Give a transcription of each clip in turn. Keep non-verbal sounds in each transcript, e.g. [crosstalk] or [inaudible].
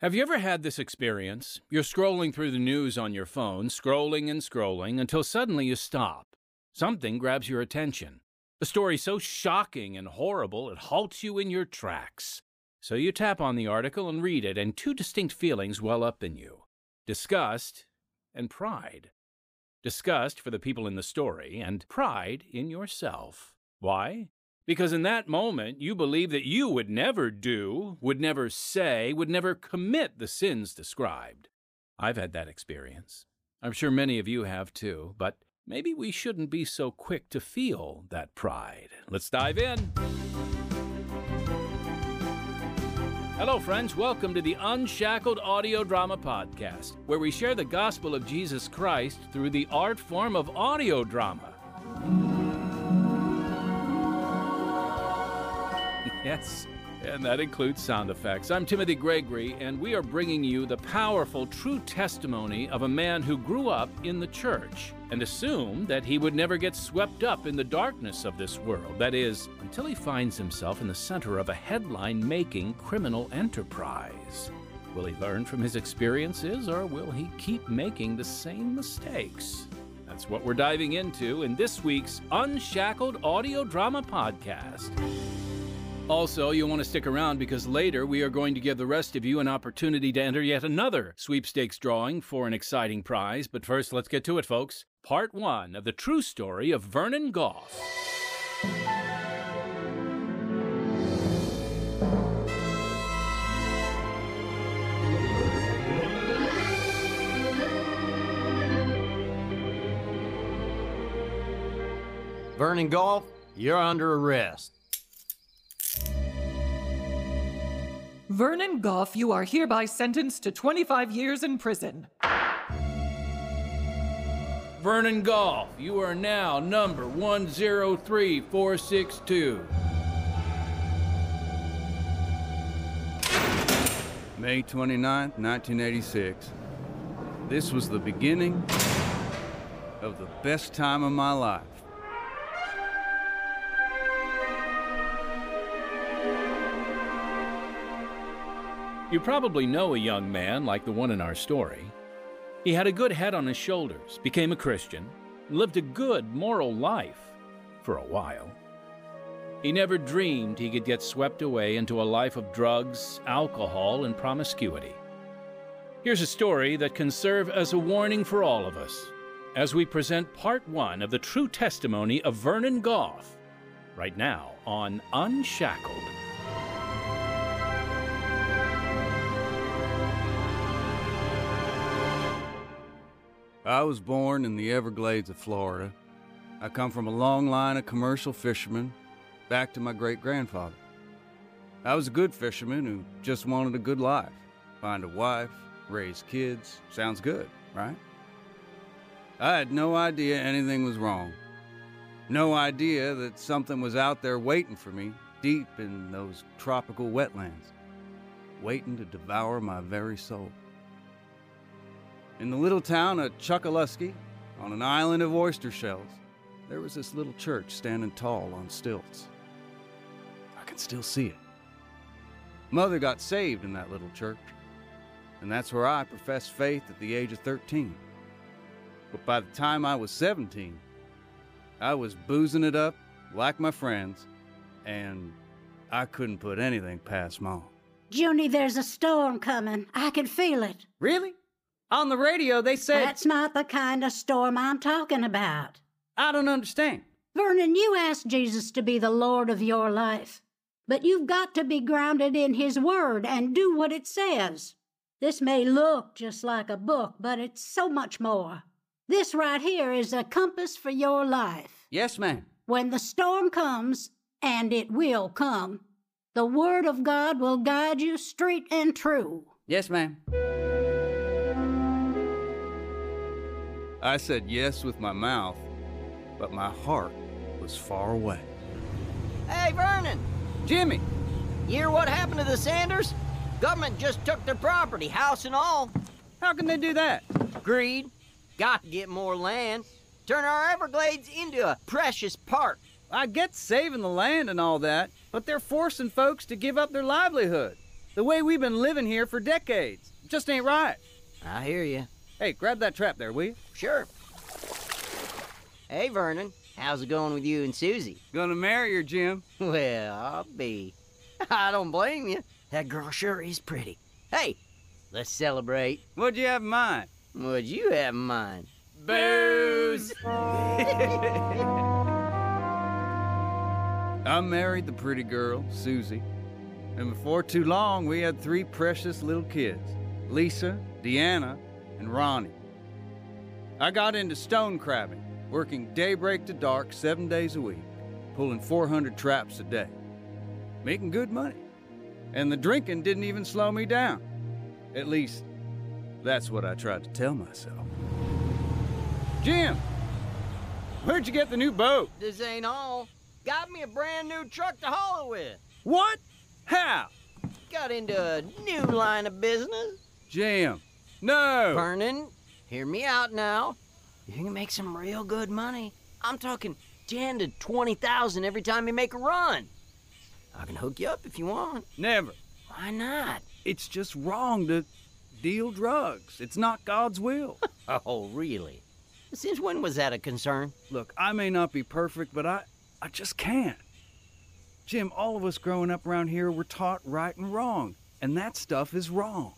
Have you ever had this experience? You're scrolling through the news on your phone, scrolling and scrolling, until suddenly you stop. Something grabs your attention. A story so shocking and horrible it halts you in your tracks. So you tap on the article and read it, and two distinct feelings well up in you disgust and pride. Disgust for the people in the story, and pride in yourself. Why? Because in that moment, you believe that you would never do, would never say, would never commit the sins described. I've had that experience. I'm sure many of you have too, but maybe we shouldn't be so quick to feel that pride. Let's dive in. Hello, friends. Welcome to the Unshackled Audio Drama Podcast, where we share the gospel of Jesus Christ through the art form of audio drama. Yes, and that includes sound effects. I'm Timothy Gregory, and we are bringing you the powerful, true testimony of a man who grew up in the church and assumed that he would never get swept up in the darkness of this world. That is, until he finds himself in the center of a headline making criminal enterprise. Will he learn from his experiences, or will he keep making the same mistakes? That's what we're diving into in this week's Unshackled Audio Drama Podcast. Also, you'll want to stick around because later we are going to give the rest of you an opportunity to enter yet another sweepstakes drawing for an exciting prize. But first, let's get to it, folks. Part one of the true story of Vernon Goff. Vernon Goff, you're under arrest. Vernon Goff, you are hereby sentenced to 25 years in prison. Vernon Goff, you are now number 103462. May 29, 1986. This was the beginning of the best time of my life. You probably know a young man like the one in our story. He had a good head on his shoulders, became a Christian, lived a good moral life for a while. He never dreamed he could get swept away into a life of drugs, alcohol, and promiscuity. Here's a story that can serve as a warning for all of us as we present part one of the true testimony of Vernon Goff, right now on Unshackled. I was born in the Everglades of Florida. I come from a long line of commercial fishermen, back to my great grandfather. I was a good fisherman who just wanted a good life find a wife, raise kids. Sounds good, right? I had no idea anything was wrong. No idea that something was out there waiting for me deep in those tropical wetlands, waiting to devour my very soul. In the little town of Chokoloskee, on an island of oyster shells, there was this little church standing tall on stilts. I can still see it. Mother got saved in that little church, and that's where I professed faith at the age of 13. But by the time I was 17, I was boozing it up like my friends, and I couldn't put anything past Mom. Junie, there's a storm coming. I can feel it. Really? On the radio, they said. That's not the kind of storm I'm talking about. I don't understand. Vernon, you asked Jesus to be the Lord of your life. But you've got to be grounded in His Word and do what it says. This may look just like a book, but it's so much more. This right here is a compass for your life. Yes, ma'am. When the storm comes, and it will come, the Word of God will guide you straight and true. Yes, ma'am. I said yes with my mouth, but my heart was far away. Hey, Vernon! Jimmy! You hear what happened to the Sanders? Government just took their property, house and all. How can they do that? Greed. Got to get more land. Turn our Everglades into a precious park. I get saving the land and all that, but they're forcing folks to give up their livelihood. The way we've been living here for decades. Just ain't right. I hear you. Hey, grab that trap there, will you? Sure. Hey, Vernon. How's it going with you and Susie? Gonna marry her, Jim. [laughs] Well, I'll be. [laughs] I don't blame you. That girl sure is pretty. Hey, let's celebrate. What'd you have in mind? What'd you have in mind? Booze! [laughs] I married the pretty girl, Susie. And before too long, we had three precious little kids Lisa, Deanna, and Ronnie. I got into stone crabbing, working daybreak to dark seven days a week, pulling 400 traps a day, making good money. And the drinking didn't even slow me down. At least, that's what I tried to tell myself. Jim, where'd you get the new boat? This ain't all. Got me a brand new truck to haul it with. What? How? Got into a new line of business. Jim, no! Vernon, hear me out now. You can make some real good money. I'm talking ten to twenty thousand every time you make a run. I can hook you up if you want. Never. Why not? It's just wrong to deal drugs. It's not God's will. [laughs] Oh, really? Since when was that a concern? Look, I may not be perfect, but I, I just can't. Jim, all of us growing up around here were taught right and wrong, and that stuff is wrong.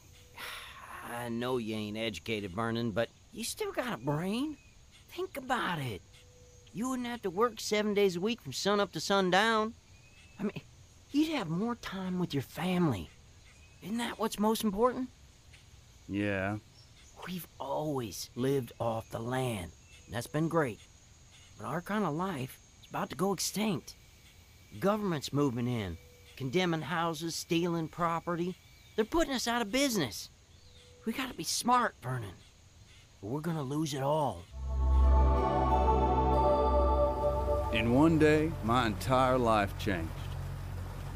I know you ain't educated, Vernon, but you still got a brain. Think about it. You wouldn't have to work seven days a week from sun up to sundown. I mean, you'd have more time with your family. Isn't that what's most important? Yeah. We've always lived off the land. and That's been great. But our kind of life is about to go extinct. Government's moving in, condemning houses, stealing property. They're putting us out of business. We gotta be smart, Vernon. Or we're gonna lose it all. In one day, my entire life changed.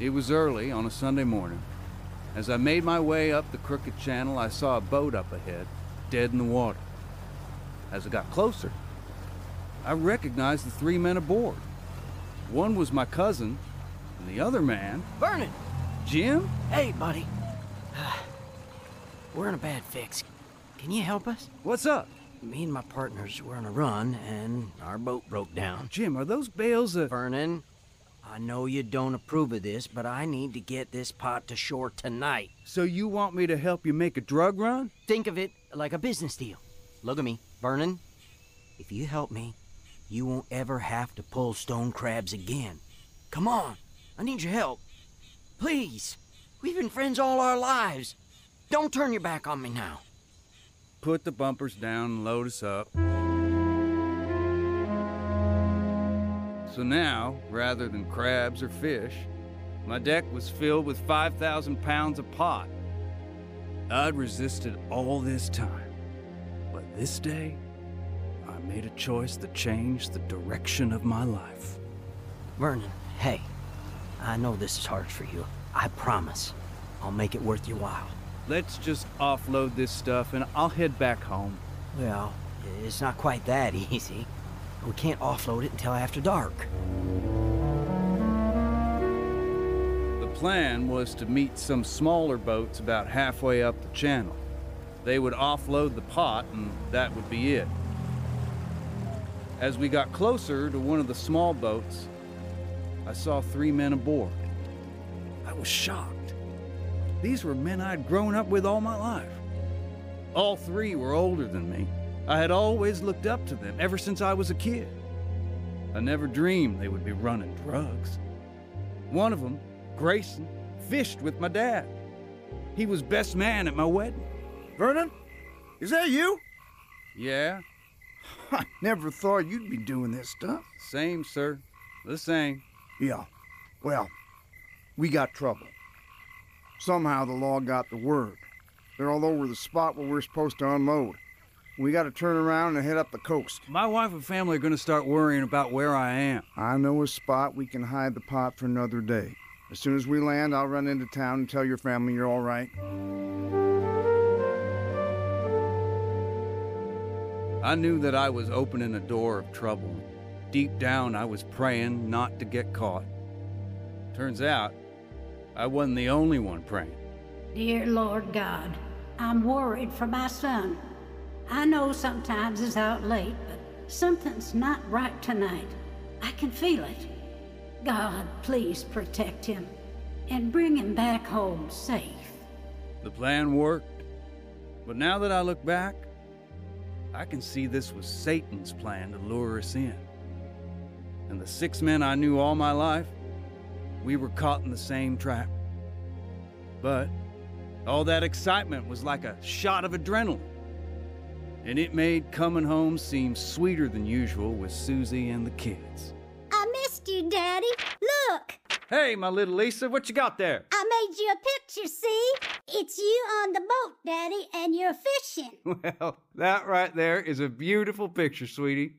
It was early on a Sunday morning. As I made my way up the crooked channel, I saw a boat up ahead, dead in the water. As I got closer, I recognized the three men aboard. One was my cousin, and the other man, Vernon! Jim? Hey, buddy. [sighs] We're in a bad fix. Can you help us? What's up? Me and my partners were on a run, and our boat broke down. Jim, are those bales of. Vernon, I know you don't approve of this, but I need to get this pot to shore tonight. So you want me to help you make a drug run? Think of it like a business deal. Look at me, Vernon. If you help me, you won't ever have to pull stone crabs again. Come on, I need your help. Please. We've been friends all our lives. Don't turn your back on me now. Put the bumpers down and load us up. So now, rather than crabs or fish, my deck was filled with 5,000 pounds of pot. I'd resisted all this time, but this day, I made a choice that changed the direction of my life. Vernon, hey, I know this is hard for you. I promise. I'll make it worth your while. Let's just offload this stuff and I'll head back home. Well, it's not quite that easy. We can't offload it until after dark. The plan was to meet some smaller boats about halfway up the channel. They would offload the pot, and that would be it. As we got closer to one of the small boats, I saw three men aboard. I was shocked. These were men I'd grown up with all my life. All three were older than me. I had always looked up to them ever since I was a kid. I never dreamed they would be running drugs. One of them, Grayson, fished with my dad. He was best man at my wedding. Vernon? Is that you? Yeah, [laughs] I never thought you'd be doing this stuff. same, sir. The same. Yeah. Well, we got trouble. Somehow the law got the word. They're all over the spot where we're supposed to unload. We got to turn around and head up the coast. My wife and family are going to start worrying about where I am. I know a spot we can hide the pot for another day. As soon as we land, I'll run into town and tell your family you're all right. I knew that I was opening a door of trouble. Deep down, I was praying not to get caught. Turns out, I wasn't the only one praying. Dear Lord God, I'm worried for my son. I know sometimes it's out late, but something's not right tonight. I can feel it. God, please protect him and bring him back home safe. The plan worked. But now that I look back, I can see this was Satan's plan to lure us in. And the six men I knew all my life, we were caught in the same trap. But all that excitement was like a shot of adrenaline. And it made coming home seem sweeter than usual with Susie and the kids. I missed you, Daddy. Look, Hey, my little Lisa, what you got there? I made you a picture, see? It's you on the boat, Daddy, and you're fishing. [laughs] Well, that right there is a beautiful picture, sweetie.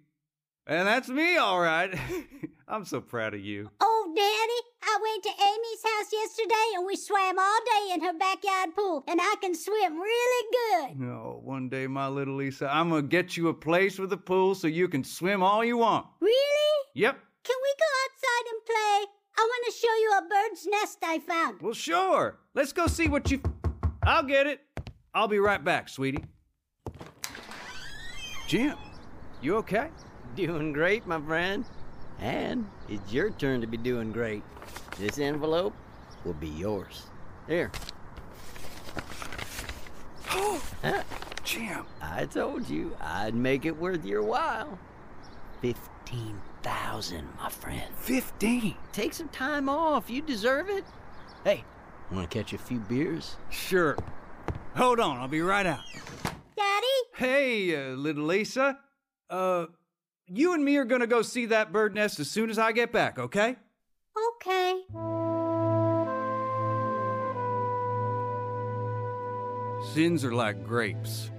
And that's me, all right. [laughs] I'm so proud of you. Oh, Daddy, I went to Amy's house yesterday and we swam all day in her backyard pool, and I can swim really good. No, one day, my little Lisa, I'm gonna get you a place with a pool so you can swim all you want. Really? Yep. Can we go outside and play? I want to show you a bird's nest I found. Well, sure. Let's go see what you. I'll get it. I'll be right back, sweetie. Jim, you okay? Doing great, my friend. And it's your turn to be doing great. This envelope will be yours. Here. [gasps] Huh, Jim. I told you I'd make it worth your while. Fifteen thousand, my friend. 15. Take some time off. You deserve it. Hey, want to catch a few beers? Sure. Hold on, I'll be right out. Daddy? Hey, uh, little Lisa. Uh, you and me are gonna go see that bird nest as soon as I get back, okay? Okay. Sins are like grapes.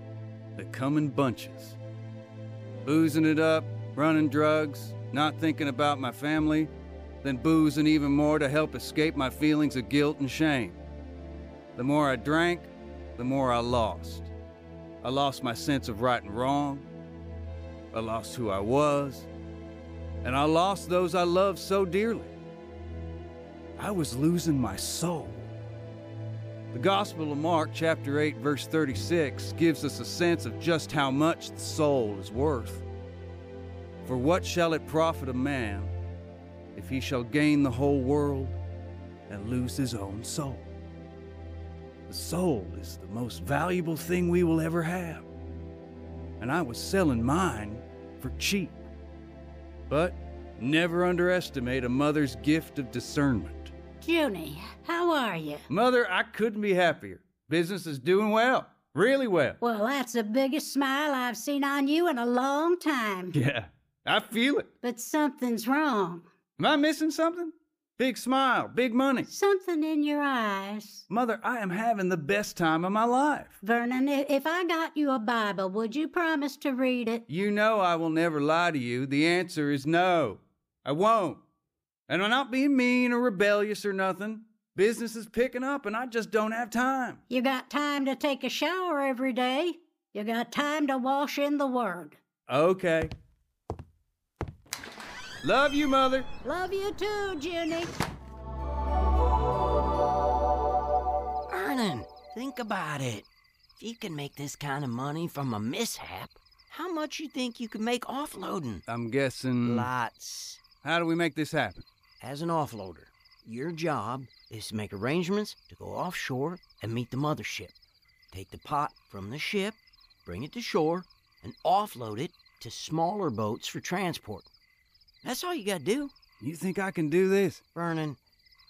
They come in bunches. Boozing it up, running drugs, not thinking about my family, then boozing even more to help escape my feelings of guilt and shame. The more I drank, the more I lost. I lost my sense of right and wrong. I lost who I was. And I lost those I loved so dearly. I was losing my soul. The Gospel of Mark, chapter 8, verse 36, gives us a sense of just how much the soul is worth. For what shall it profit a man if he shall gain the whole world and lose his own soul? The soul is the most valuable thing we will ever have. And I was selling mine for cheap. But never underestimate a mother's gift of discernment. Junie, how are you? Mother, I couldn't be happier. Business is doing well, really well. Well, that's the biggest smile I've seen on you in a long time. Yeah, I feel it. But something's wrong. Am I missing something? Big smile, big money. Something in your eyes. Mother, I am having the best time of my life. Vernon, if I got you a Bible, would you promise to read it? You know I will never lie to you. The answer is no. I won't. And I'm not being mean or rebellious or nothing. Business is picking up and I just don't have time. You got time to take a shower every day. You got time to wash in the Word. Okay. Love you, Mother. Love you too, Junie. Vernon, think about it. If you can make this kind of money from a mishap, how much you think you could make offloading? I'm guessing. Lots. How do we make this happen? As an offloader, your job is to make arrangements to go offshore and meet the mothership. Take the pot from the ship, bring it to shore, and offload it to smaller boats for transport. That's all you gotta do. You think I can do this? Vernon,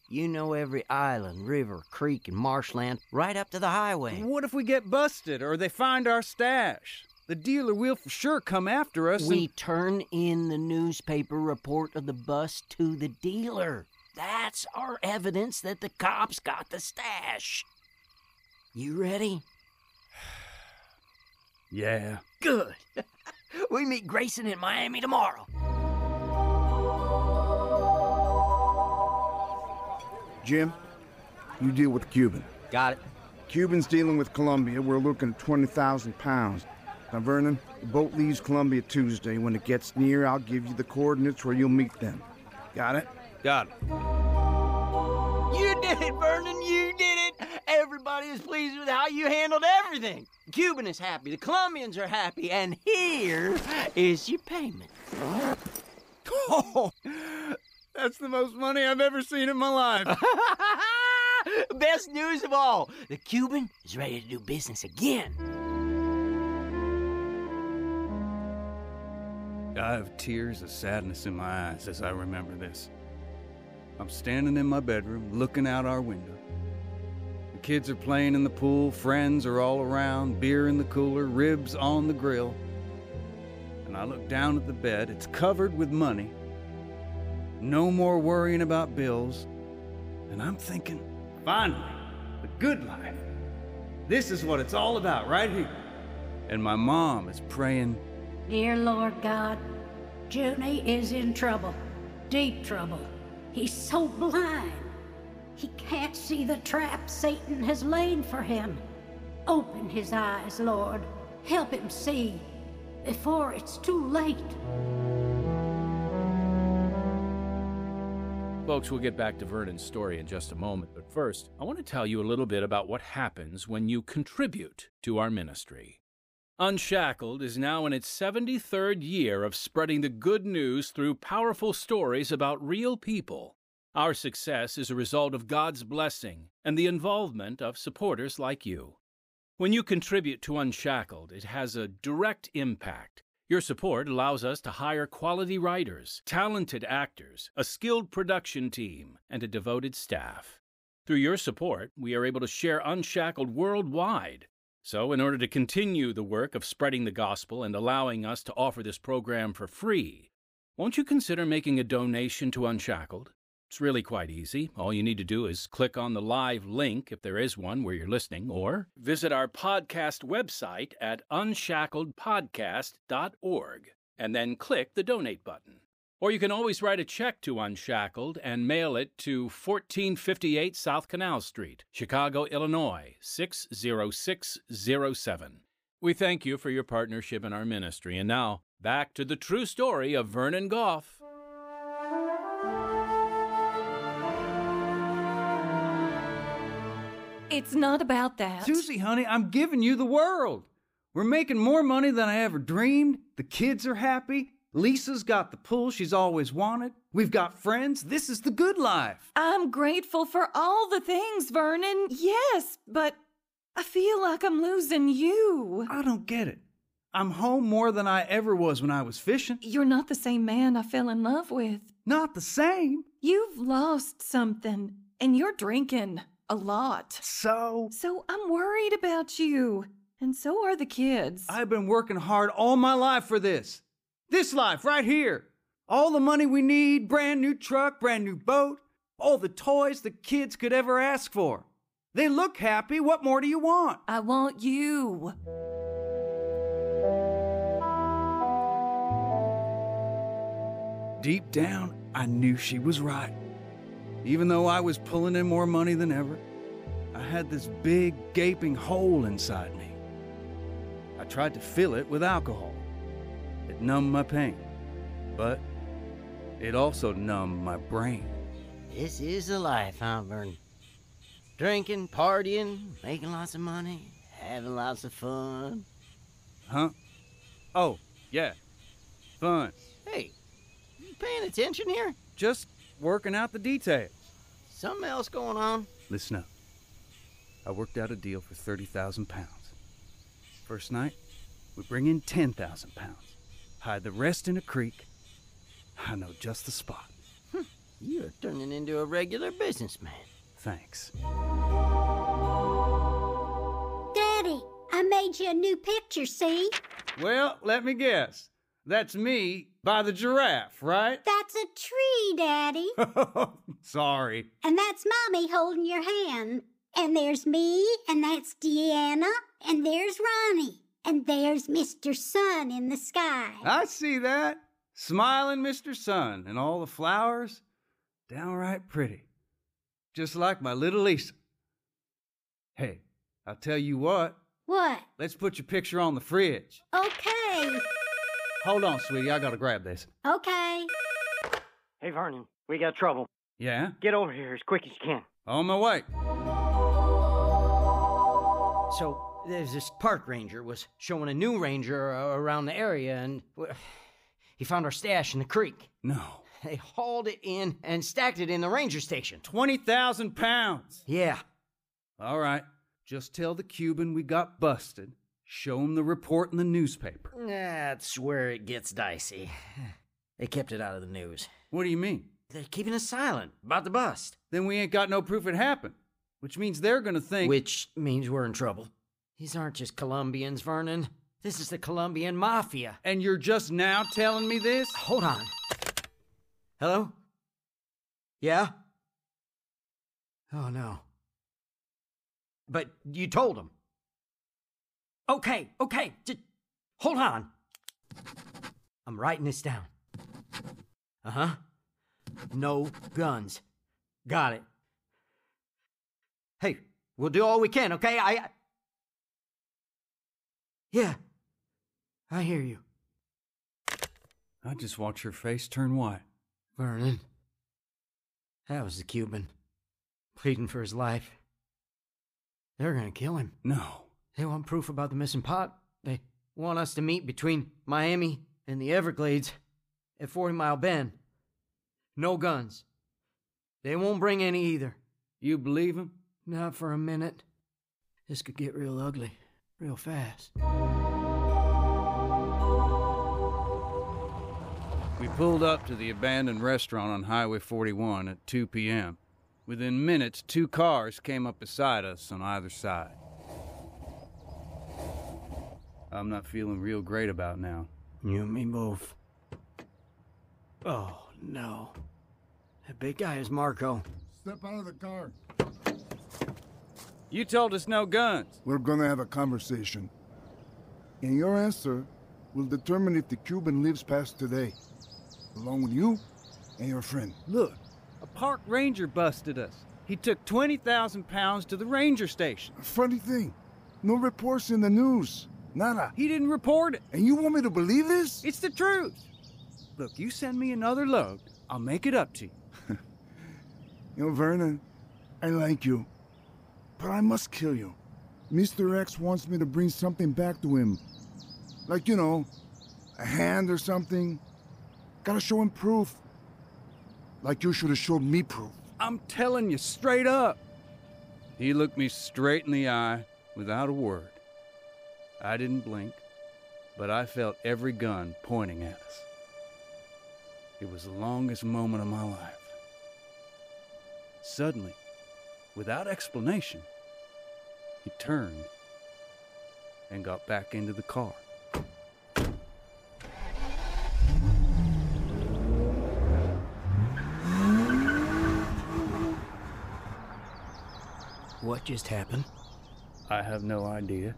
you know every island, river, creek, and marshland right up to the highway. What if we get busted or they find our stash? The dealer will for sure come after us. We and- turn in the newspaper report of the bust to the dealer. That's our evidence that the cops got the stash. You ready? [sighs] Yeah. Good. [laughs] we meet Grayson in Miami tomorrow. Jim, you deal with Cuban. Got it. Cuban's dealing with Colombia. We're looking at 20,000 pounds. Now, Vernon, the boat leaves Colombia Tuesday. When it gets near, I'll give you the coordinates where you'll meet them. Got it? Got it. You did it, Vernon. You did it. Everybody Everybody is pleased with how you handled everything. The Cuban is happy, the Colombians are happy, and here is your payment. Oh, that's the most money I've ever seen in my life. [laughs] Best news of all the Cuban is ready to do business again. I have tears of sadness in my eyes as I remember this. I'm standing in my bedroom, looking out our window. The kids are playing in the pool, friends are all around, beer in the cooler, ribs on the grill. And I look down at the bed, it's covered with money. No more worrying about bills. And I'm thinking, finally, the good life. This is what it's all about right here. And my mom is praying, Dear Lord God, Junie is in trouble, deep trouble. He's so blind. He can't see the trap Satan has laid for him. Open his eyes, Lord. Help him see before it's too late. Folks, we'll get back to Vernon's story in just a moment, but first, I want to tell you a little bit about what happens when you contribute to our ministry. Unshackled is now in its 73rd year of spreading the good news through powerful stories about real people. Our success is a result of God's blessing and the involvement of supporters like you. When you contribute to Unshackled, it has a direct impact. Your support allows us to hire quality writers, talented actors, a skilled production team, and a devoted staff. Through your support, we are able to share Unshackled worldwide so, in order to continue the work of spreading the gospel and allowing us to offer this program for free, won't you consider making a donation to Unshackled? It's really quite easy. All you need to do is click on the live link if there is one where you're listening, or visit our podcast website at unshackledpodcast.org and then click the donate button. Or you can always write a check to Unshackled and mail it to 1458 South Canal Street, Chicago, Illinois 60607. We thank you for your partnership in our ministry. And now, back to the true story of Vernon Goff. It's not about that. Susie, honey, I'm giving you the world. We're making more money than I ever dreamed. The kids are happy. Lisa's got the pull she's always wanted. We've got friends. This is the good life. I'm grateful for all the things, Vernon. Yes, but I feel like I'm losing you. I don't get it. I'm home more than I ever was when I was fishing. You're not the same man I fell in love with. Not the same. You've lost something, and you're drinking a lot. So, So I'm worried about you. And so are the kids. I've been working hard all my life for this. This life right here. All the money we need, brand new truck, brand new boat, all the toys the kids could ever ask for. They look happy. What more do you want? I want you. Deep down, I knew she was right. Even though I was pulling in more money than ever, I had this big, gaping hole inside me. I tried to fill it with alcohol. It numbed my pain, but it also numbed my brain. This is the life, huh, Vernon? Drinking, partying, making lots of money, having lots of fun. Huh? Oh, yeah. Fun. Hey, you paying attention here? Just working out the details. Something else going on? Listen up. I worked out a deal for 30,000 pounds. First night, we bring in 10,000 pounds. Hide the rest in a creek. I know just the spot. Hmm. You're turning into a regular businessman. Thanks. Daddy, I made you a new picture, see? Well, let me guess. That's me by the giraffe, right? That's a tree, Daddy. [laughs] Oh, sorry. And that's Mommy holding your hand. And there's me, and that's Deanna, and there's Ronnie, and there's Mr. Sun in the sky. I see that. Smiling Mr. Sun and all the flowers. Downright pretty. Just like my little Lisa. Hey, I'll tell you what. What? Let's put your picture on the fridge. Okay. Hold on, sweetie. I gotta grab this. Okay. Hey, Vernon, we got trouble. Yeah? Get over here as quick as you can. On my way. So there's this park ranger was showing a new ranger around the area, and he found our stash in the creek. No. They hauled it in and stacked it in the ranger station. 20,000 pounds. Yeah. All right. Just tell the Cuban we got busted. Show him the report in the newspaper. That's where it gets dicey. [sighs] They kept it out of the news. What do you mean? They're keeping us silent about the bust. Then we ain't got no proof it happened. Which means they're gonna think. Which means we're in trouble. These aren't just Colombians, Vernon. This is the Colombian mafia. And you're just now telling me this? Hold on. Hello? Yeah? Oh, no. But you told him. Okay, okay. Just hold on. I'm writing this down. Uh huh. No guns. Got it. Hey, we'll do all we can, okay? I. I- Yeah. I hear you. I just watch your face turn white. Vernon. That was the Cuban. Pleading for his life. They're gonna kill him. No. They want proof about the missing pot. They want us to meet between Miami and the Everglades at 40 Mile Bend. No guns. They won't bring any either. You believe him? Not for a minute. This could get real ugly, real fast. We pulled up to the abandoned restaurant on Highway 41 at 2 p.m. Within minutes, two cars came up beside us on either side. I'm not feeling real great about now. You and me both. Oh, no. That big guy is Marco. Step out of the car. You told us no guns. We're gonna have a conversation. And your answer will determine if the Cuban lives past today, along with you and your friend. Look, a park ranger busted us. He took 20,000 pounds to the ranger station. Funny thing, no reports in the news. Nada. He didn't report it. And you want me to believe this? It's the truth. Look, you send me another load, I'll make it up to you. [laughs] You know, Vernon, I like you. But I must kill you. Mr. X wants me to bring something back to him. Like, you know, a hand or something. Gotta show him proof. Like you should have showed me proof. I'm telling you straight up. He looked me straight in the eye without a word. I didn't blink, but I felt every gun pointing at us. It was the longest moment of my life. Suddenly, without explanation, he turned and got back into the car. What just happened? I have no idea,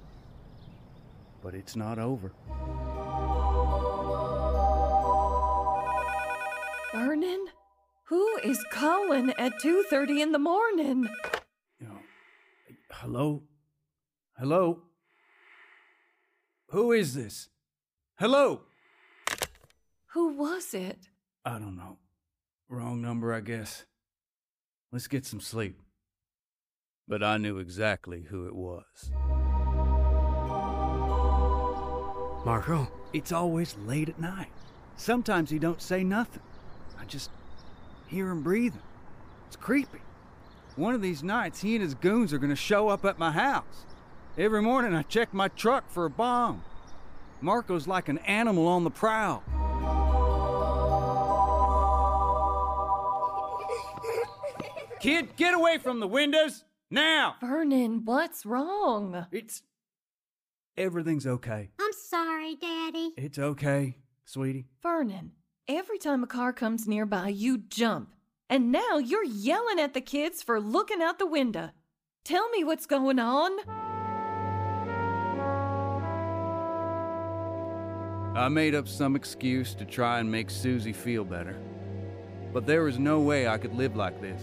but it's not over. Vernon? Who is calling at 2.30 in the morning? You know, hello? Hello? Who is this? Hello? Who was it? I don't know. Wrong number, I guess. Let's get some sleep. But I knew exactly who it was. Marco? It's always late at night. Sometimes he don't say nothing. I just hear him breathing. It's creepy. One of these nights, he and his goons are gonna show up at my house. Every morning, I check my truck for a bomb. Marco's like an animal on the prowl. Kid, get away from the windows! Now! Vernon, what's wrong? It's. Everything's okay. I'm sorry, Daddy. It's okay, sweetie. Vernon, every time a car comes nearby, you jump. And now you're yelling at the kids for looking out the window. Tell me what's going on. I made up some excuse to try and make Susie feel better. But there was no way I could live like this.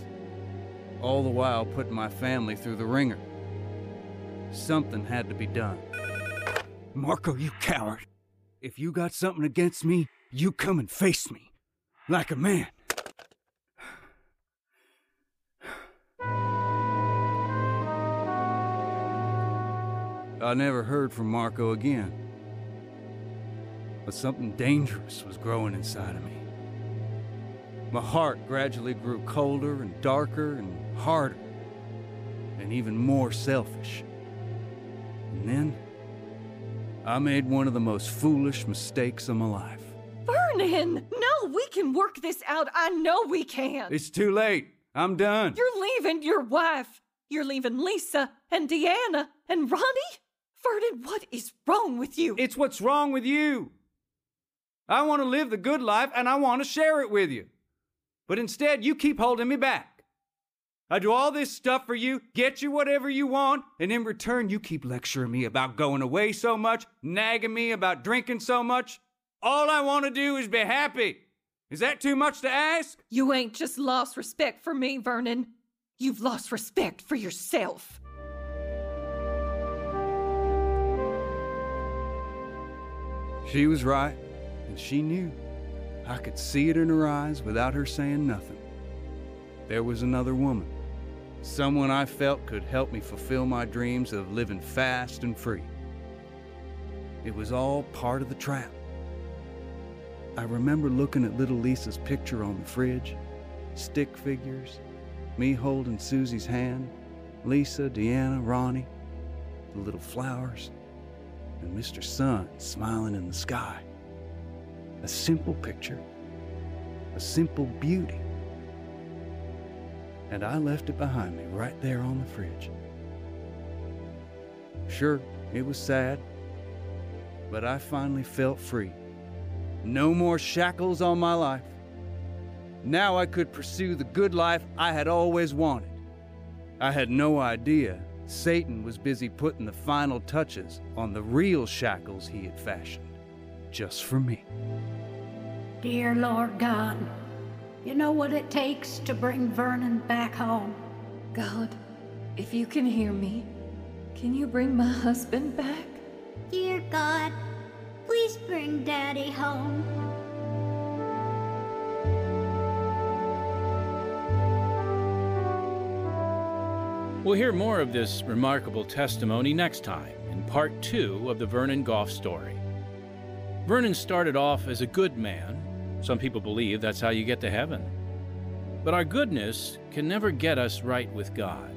All the while putting my family through the wringer. Something had to be done. Marco, you coward. If you got something against me, you come and face me. Like a man. I never heard from Marco again. But something dangerous was growing inside of me. My heart gradually grew colder and darker and harder, and even more selfish. And then, I made one of the most foolish mistakes of my life. Vernon! No, we can work this out. I know we can. It's too late. I'm done. You're leaving your wife. You're leaving Lisa and Deanna and Ronnie. Vernon, what is wrong with you? It's what's wrong with you. I want to live the good life and I want to share it with you. But instead, you keep holding me back. I do all this stuff for you, get you whatever you want, and in return, you keep lecturing me about going away so much, nagging me about drinking so much. All I want to do is be happy. Is that too much to ask? You ain't just lost respect for me, Vernon. You've lost respect for yourself. She was right, and she knew. I could see it in her eyes without her saying nothing. There was another woman, someone I felt could help me fulfill my dreams of living fast and free. It was all part of the trap. I remember looking at little Lisa's picture on the fridge, stick figures, me holding Susie's hand, Lisa, Deanna, Ronnie, the little flowers, and Mr. Sun smiling in the sky. A simple picture, a simple beauty. And I left it behind me right there on the fridge. Sure, it was sad, but I finally felt free. No more shackles on my life. Now I could pursue the good life I had always wanted. I had no idea Satan was busy putting the final touches on the real shackles he had fashioned, just for me. Dear Lord God, you know what it takes to bring Vernon back home. God, if you can hear me, can you bring my husband back? Dear God, please bring Daddy home. We'll hear more of this remarkable testimony next time in part two of the Vernon Goff story. Vernon started off as a good man. Some people believe that's how you get to heaven. But our goodness can never get us right with God.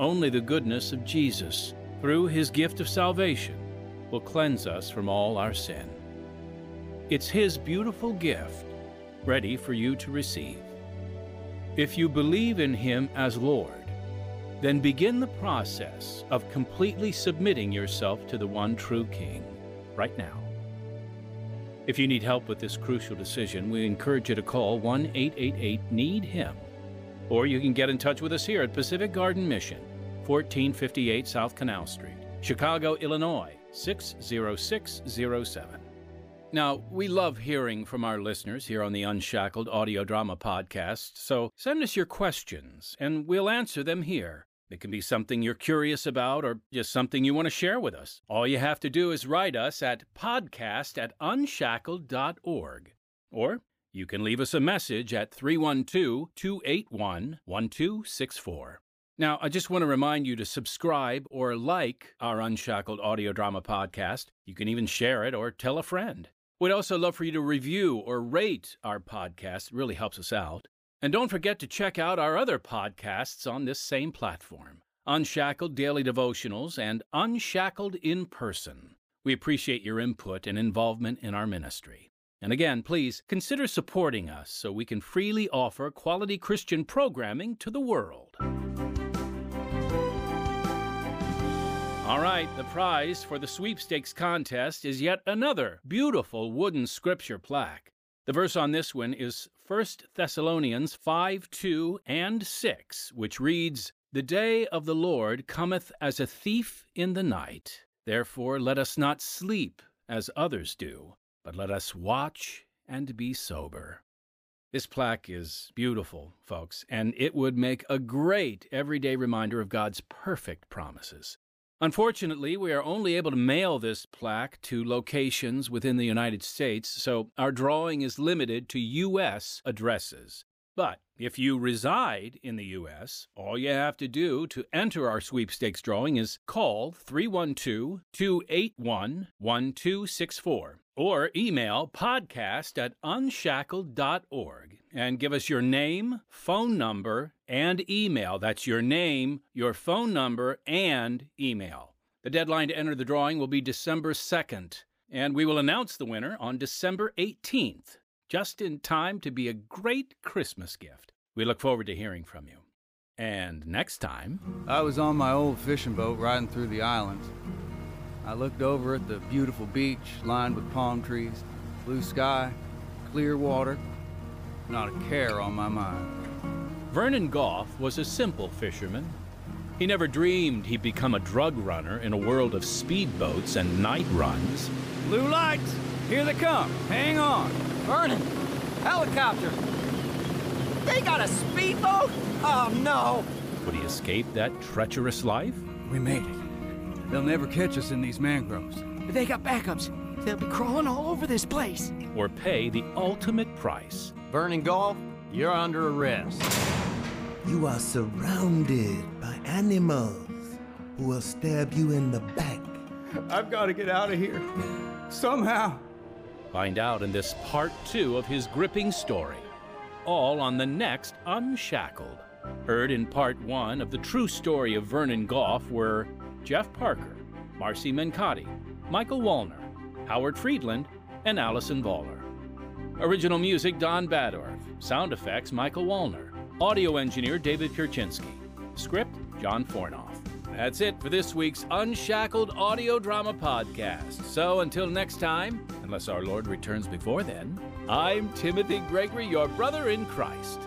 Only the goodness of Jesus, through his gift of salvation, will cleanse us from all our sin. It's his beautiful gift, ready for you to receive. If you believe in him as Lord, then begin the process of completely submitting yourself to the one true King right now. If you need help with this crucial decision, we encourage you to call 1 888 NEED HIM. Or you can get in touch with us here at Pacific Garden Mission, 1458 South Canal Street, Chicago, Illinois 60607. Now, we love hearing from our listeners here on the Unshackled Audio Drama Podcast, so send us your questions and we'll answer them here. It can be something you're curious about or just something you want to share with us. All you have to do is write us at podcast at unshackled.org. Or you can leave us a message at 312 281 1264. Now, I just want to remind you to subscribe or like our Unshackled audio drama podcast. You can even share it or tell a friend. We'd also love for you to review or rate our podcast. It really helps us out. And don't forget to check out our other podcasts on this same platform Unshackled Daily Devotionals and Unshackled in Person. We appreciate your input and involvement in our ministry. And again, please consider supporting us so we can freely offer quality Christian programming to the world. All right, the prize for the sweepstakes contest is yet another beautiful wooden scripture plaque. The verse on this one is 1 Thessalonians 5 2 and 6, which reads, The day of the Lord cometh as a thief in the night. Therefore let us not sleep as others do, but let us watch and be sober. This plaque is beautiful, folks, and it would make a great everyday reminder of God's perfect promises. Unfortunately, we are only able to mail this plaque to locations within the United States, so our drawing is limited to U.S. addresses. But If you reside in the U.S., all you have to do to enter our sweepstakes drawing is call 312 281 1264 or email podcast at unshackled.org and give us your name, phone number, and email. That's your name, your phone number, and email. The deadline to enter the drawing will be December 2nd, and we will announce the winner on December 18th just in time to be a great Christmas gift. We look forward to hearing from you. And next time, I was on my old fishing boat riding through the islands. I looked over at the beautiful beach lined with palm trees, blue sky, clear water, not a care on my mind. Vernon Goff was a simple fisherman. He never dreamed he'd become a drug runner in a world of speedboats and night runs. Blue lights! Here they come! Hang on! Vernon! Helicopter! They got a speedboat? Oh no! Would he escape that treacherous life? We made it. They'll never catch us in these mangroves. They got backups. They'll be crawling all over this place. Or pay the ultimate price. Vernon Goff, you're under arrest. You are surrounded by animals who will stab you in the back. I've got to get out of here. Somehow. Find out in this part two of his gripping story. All on the next Unshackled. Heard in part one of the true story of Vernon Goff were Jeff Parker, Marcy Mencotti, Michael Wallner, Howard Friedland, and Allison Voller. Original music Don Badorf. Sound effects Michael Wallner. Audio engineer David Pierczynski. Script John Fornoff. That's it for this week's Unshackled Audio Drama Podcast. So until next time, unless our Lord returns before then, I'm Timothy Gregory, your brother in Christ.